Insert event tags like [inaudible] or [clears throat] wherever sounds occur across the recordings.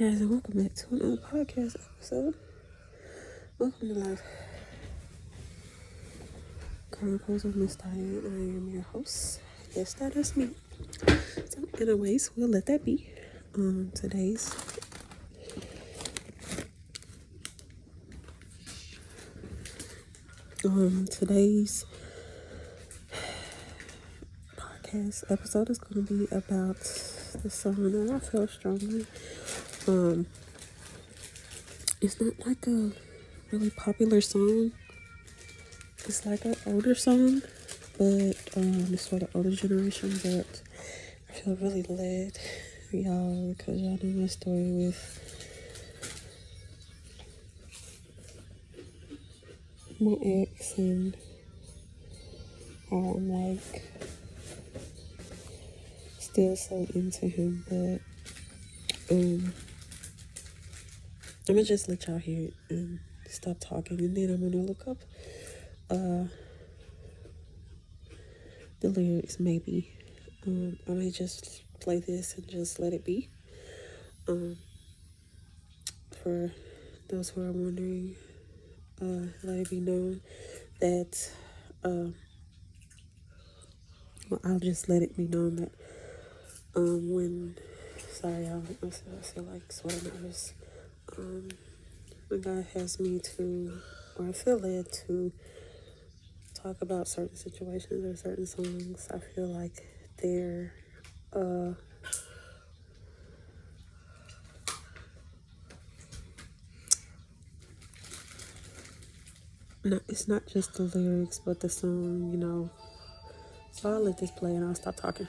guys, and welcome back to another podcast episode. Welcome to Life Chronicles of Miss Dianne. I am your host. Yes, that is me. So, anyways, we'll let that be. Um, today's um today's podcast episode is going to be about the song that I feel strongly. Um, it's not like a really popular song. It's like an older song, but um, it's for the older generation. But I feel really led, y'all, because y'all know my story with my ex and I'm like still so into him, but um, I'm gonna just let y'all hear it and stop talking, and then I'm gonna look up uh the lyrics maybe. Um, I may just play this and just let it be. Um, for those who are wondering, uh, let it be known that, um, well, I'll just let it be known that um, when, sorry, I I feel like sort of nervous. Um, God has me to, or I feel led to talk about certain situations or certain songs, I feel like they're, uh, not, it's not just the lyrics, but the song, you know. So I'll let this play and I'll stop talking.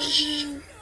You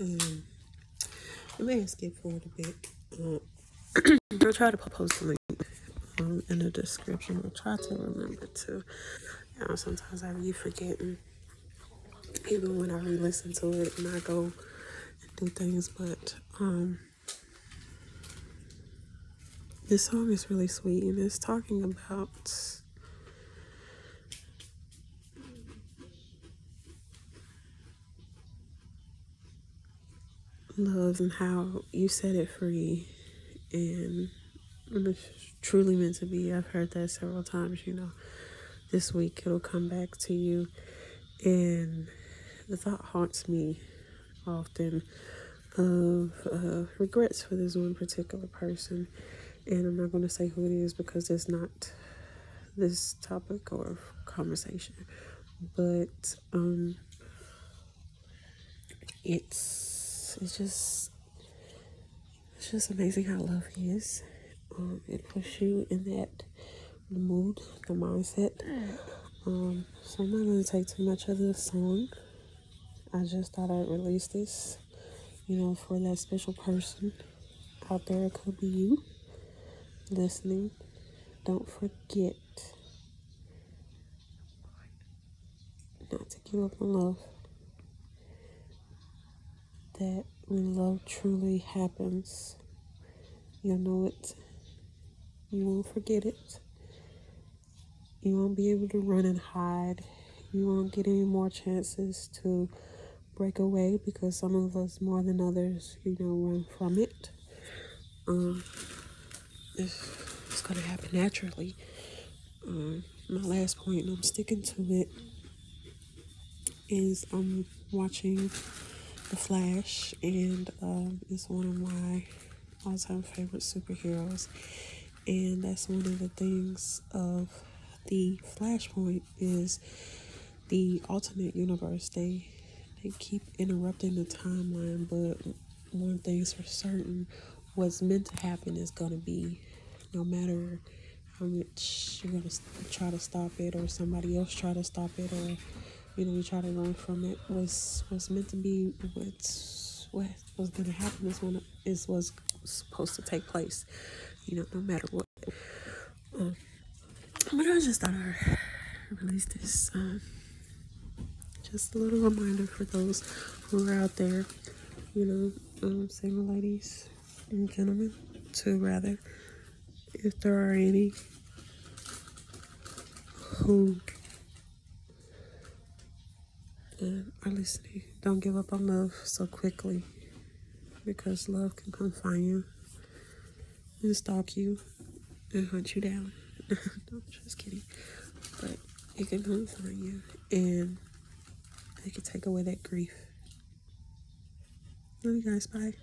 Mm. Um, I may skip forward a bit. Um, I'll [clears throat] try to post a link um, in the description. We'll try to remember to. You know, sometimes I be forgetting, even when I re listen to it and I go and do things. But um, this song is really sweet and it's talking about love and how you set it free and it's truly meant to be. I've heard that several times, you know. This week it'll come back to you and the thought haunts me often of uh, regrets for this one particular person and I'm not going to say who it is because it's not this topic or conversation but um it's it's just it's just amazing how love is. Um it puts you in that mood the mindset. Um so i'm not going to take too much of this song. I just thought i'd release this you know for that special person out there. It could be you listening. Don't forget not to give up on love that when love truly happens, you'll know it. You won't forget it. You won't be able to run and hide. You won't get any more chances to break away because some of us, more than others, you know, run from it. Um, it's, it's going to happen naturally. Um, my last point, and I'm sticking to it, is I'm watching the Flash, and um, it's one of my all-time favorite superheroes. And that's one of the things of the Flashpoint is the alternate universe. They they keep interrupting the timeline, but one thing's for certain: what's meant to happen is gonna be, no matter how much you're gonna try to stop it, or somebody else try to stop it, or you know, you try to run from it was was meant to be what's what was gonna happen is when is was supposed to take place. You know, no matter what. Um, but I just thought I'd release this. Um, just a little reminder for those who are out there, you know, um, single ladies and gentlemen, too, rather, if there are any who and are listening. Don't give up on love so quickly because love can come find you and stalk you and hunt you down. [laughs] no, just kidding. But it can come find you and it can take away that grief. Love you guys. Bye.